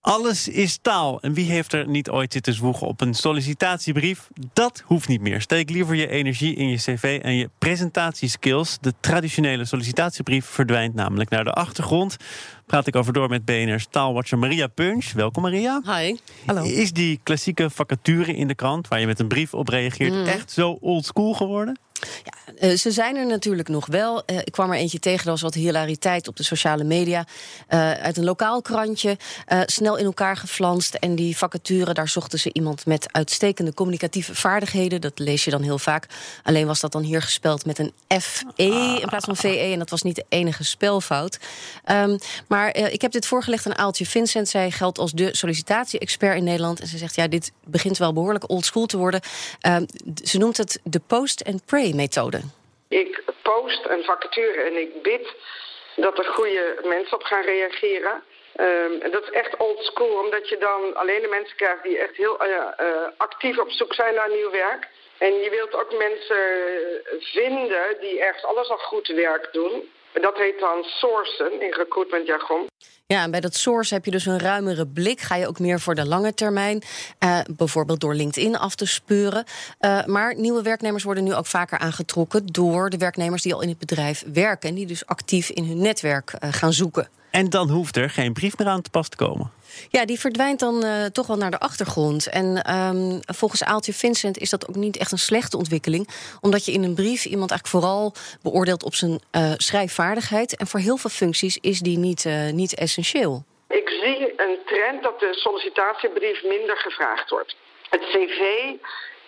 Alles is taal. En wie heeft er niet ooit zitten zwoegen op een sollicitatiebrief? Dat hoeft niet meer. Steek liever je energie in je cv en je presentatieskills. De traditionele sollicitatiebrief verdwijnt namelijk naar de achtergrond. Praat ik over door met BNR's taalwatcher Maria Punch. Welkom Maria. Hi. Hallo. Is die klassieke vacature in de krant, waar je met een brief op reageert, Mm. echt zo oldschool geworden? Ja, eh, ze zijn er natuurlijk nog wel. Eh, ik kwam er eentje tegen, er was wat hilariteit op de sociale media. Eh, uit een lokaal krantje, snel in elkaar geflanst. En die vacature, daar zochten ze iemand met uitstekende communicatieve vaardigheden. Dat lees je dan heel vaak. Alleen was dat dan hier gespeld met een F-E in plaats van VE. En dat was niet de enige spelfout. Ehm, maar ik heb dit voorgelegd aan Aaltje Vincent. Zij geldt als de sollicitatie-expert in Nederland. En ze zegt, ja, dit begint wel behoorlijk oldschool te worden. Ehm, ze noemt het de post-and-pray-methode. Ik post een vacature en ik bid dat er goede mensen op gaan reageren. Ehm, dat is echt old school, omdat je dan alleen de mensen krijgt die echt heel eh, eh, actief op zoek zijn naar nieuw werk. En je wilt ook mensen vinden die ergens alles al goed werk doen. Dat heet dan sourcen in recruitmentjargon. Ja, en bij dat source heb je dus een ruimere blik. Ga je ook meer voor de lange termijn. eh, bijvoorbeeld door LinkedIn af te speuren. Eh, maar nieuwe werknemers worden nu ook vaker aangetrokken door de werknemers die al in het bedrijf werken. En die dus actief in hun netwerk eh, gaan zoeken. En dan hoeft er geen brief meer aan te pas te komen. Ja, die verdwijnt dan eh, toch wel naar de achtergrond. En ehm, volgens Aaltje Vincent is dat ook niet echt een slechte ontwikkeling. Omdat je in een brief iemand eigenlijk vooral beoordeelt op zijn eh, schrijfvaardigheid. En voor heel veel functies is die niet, eh, niet essentieel. Ik zie een trend dat de sollicitatiebrief minder gevraagd wordt. Het cv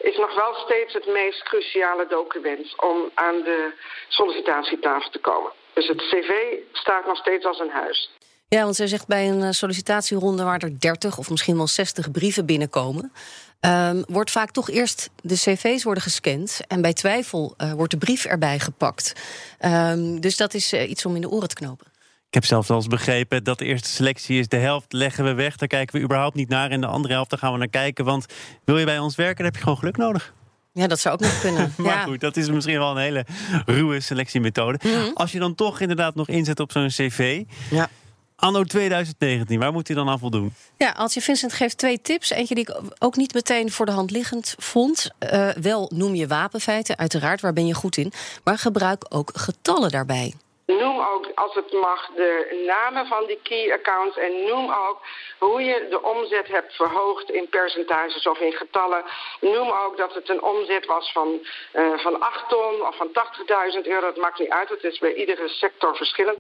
is nog wel steeds het meest cruciale document om aan de sollicitatietafel te komen. Dus het cv staat nog steeds als een huis. Ja, want zij zegt bij een eh, sollicitatieronde waar er 30 of misschien wel 60 brieven binnenkomen. ehm, wordt vaak toch eerst de cv's worden gescand. En bij twijfel eh, wordt de brief erbij gepakt. Ehm, dus dat is eh, iets om in de oren te knopen. Ik heb zelfs wel eens begrepen dat de eerste selectie is. De helft leggen we weg, daar kijken we überhaupt niet naar. En de andere helft, daar gaan we naar kijken. Want wil je bij ons werken, dan heb je gewoon geluk nodig. Ja, dat zou ook nog kunnen. Maar ja. goed, dat is misschien wel een hele ruwe selectiemethode. Mhm. Als je dan toch inderdaad nog inzet op zo'n cv... Ja. Anno 2019, waar moet hij dan aan voldoen? Ja, Altje Vincent geeft twee tips. Eentje die ik ook niet meteen voor de hand liggend vond. Eh, wel noem je wapenfeiten, uiteraard, waar ben je goed in. Maar gebruik ook getallen daarbij. Noem ook, als het mag, de namen van die key accounts. En noem ook hoe je de omzet hebt verhoogd in percentages of in getallen. Noem ook dat het een omzet was van, eh, van 8 ton of van 80.000 euro. Dat maakt niet uit. Het is bij iedere sector verschillend.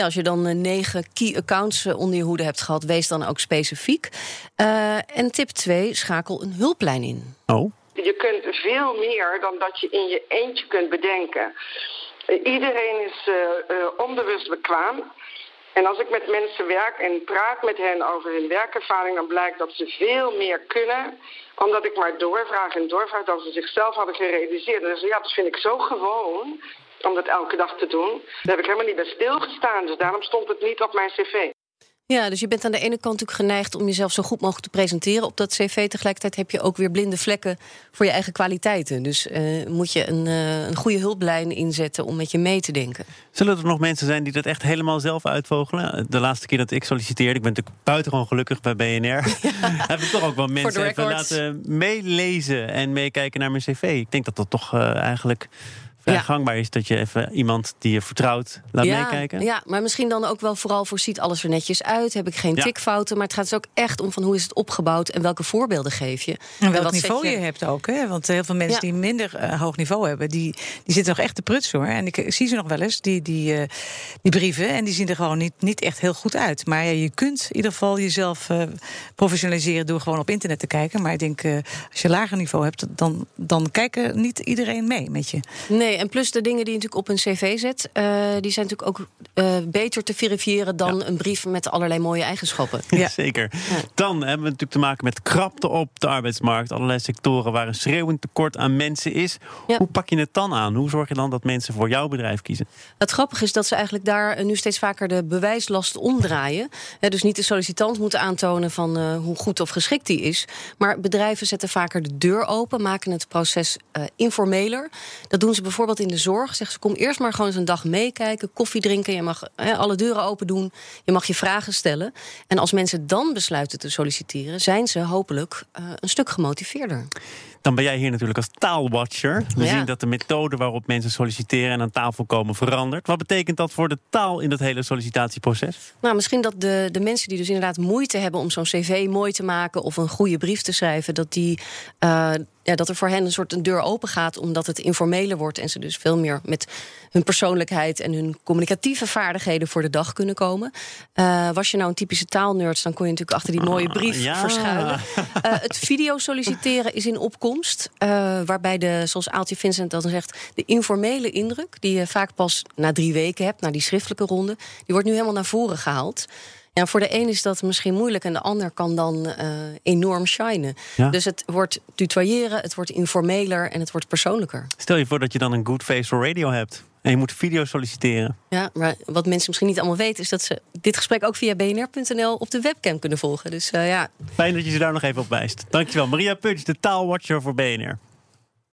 Ja, als je dan eh, negen key accounts eh, onder je hoede hebt gehad, wees dan ook specifiek. Eh, en tip 2, schakel een hulplijn in. Oh, Je kunt veel meer dan dat je in je eentje kunt bedenken. Iedereen is eh, eh, onbewust bekwaam. En als ik met mensen werk en praat met hen over hun werkervaring, dan blijkt dat ze veel meer kunnen. Omdat ik maar doorvraag en doorvraag dan ze zichzelf hadden gerealiseerd. En ze ja, dat vind ik zo gewoon om dat elke dag te doen. Daar heb ik helemaal niet bij stilgestaan. Dus daarom stond het niet op mijn cv. Ja, dus je bent aan de ene kant natuurlijk geneigd om jezelf zo goed mogelijk te presenteren op dat cv. Tegelijkertijd heb je ook weer blinde vlekken voor je eigen kwaliteiten. Dus eh, moet je een, eh, een goede hulplijn inzetten om met je mee te denken. zullen er nog mensen zijn die dat echt helemaal zelf uitvogelen? De laatste keer dat ik solliciteerde, ik ben natuurlijk buitengewoon gelukkig bij BNR. Heb ik toch ook wel mensen even laten meelezen en meekijken naar mijn cv. Ik denk dat dat toch eh, eigenlijk vrij Ja. gangbaar is dat je even iemand die je vertrouwt laat ja, meekijken. ja, maar misschien dan ook wel vooral voor ziet alles er netjes uit. Heb ik geen Ja. tikfouten. Maar het gaat dus ook echt om van hoe is het opgebouwd en welke voorbeelden geef je. En welk wat niveau je? hebt ook. Hè? Want heel veel mensen Ja. die minder eh, hoog niveau hebben, die, die zitten nog echt te prutsen hoor. En ik zie ze nog wel eens, die, die, eh, die brieven. En die zien er gewoon niet, niet echt heel goed uit. Maar ja, je kunt in ieder geval jezelf eh, professionaliseren door gewoon op internet te kijken. Maar ik denk, eh, als je lager niveau hebt, dan, dan kijken niet iedereen mee met je. Nee, en plus de dingen die je natuurlijk op een cv zet, eh, die zijn natuurlijk ook eh, beter te verifiëren dan een brief met allerlei mooie eigenschappen. Ja. Zeker. Dan hebben we natuurlijk te maken met krapte op de arbeidsmarkt. Allerlei sectoren waar een schreeuwend tekort aan mensen is. Ja. Hoe pak je het dan aan? Hoe zorg je dan dat mensen voor jouw bedrijf kiezen? Het grappige is dat ze eigenlijk daar eh, nu steeds vaker de bewijslast omdraaien. Hè, dus niet de sollicitant moeten aantonen van eh, hoe goed of geschikt die is. Maar bedrijven zetten vaker de deur open, maken het proces eh, informeler. Dat doen ze bijvoorbeeld bijvoorbeeld in de zorg. Zeggen ze, kom eerst maar gewoon eens een dag meekijken, koffie drinken. Je mag alle deuren open doen. Je mag je vragen stellen. En als mensen dan besluiten te solliciteren, zijn ze hopelijk uh, een stuk gemotiveerder. Dan ben jij hier natuurlijk als taalwatcher. We zien dat de methode waarop mensen solliciteren en aan tafel komen verandert. Wat betekent dat voor de taal in dat hele sollicitatieproces? Nou, misschien dat de, de mensen die dus inderdaad moeite hebben om zo'n cv mooi te maken of een goede brief te schrijven, dat die. Uh, ja, dat er voor hen een soort een deur open gaat, omdat het informeler wordt en ze dus veel meer met hun persoonlijkheid en hun communicatieve vaardigheden voor de dag kunnen komen. Uh, was je nou een typische taalnerd, dan kon je natuurlijk achter die mooie ah, brief verschuilen. Uh, het video solliciteren is in opkomst, uh, waarbij de, zoals Aaltje Vincent dan zegt, de informele indruk, die je vaak pas na drie weken hebt, na die schriftelijke ronde, die wordt nu helemaal naar voren gehaald. Ja, voor de een is dat misschien moeilijk en de ander kan dan uh, enorm shinen. Dus het wordt tutoyeren, het wordt informeler en het wordt persoonlijker. Stel je voor dat je dan een good face for radio hebt. En je moet video solliciteren. Ja, maar wat mensen misschien niet allemaal weten... is dat ze dit gesprek ook via bnr.nl op de webcam kunnen volgen. Dus uh, ja. Fijn dat je ze daar nog even op wijst. Dankjewel. Maria Punch, de taalwatcher voor BNR.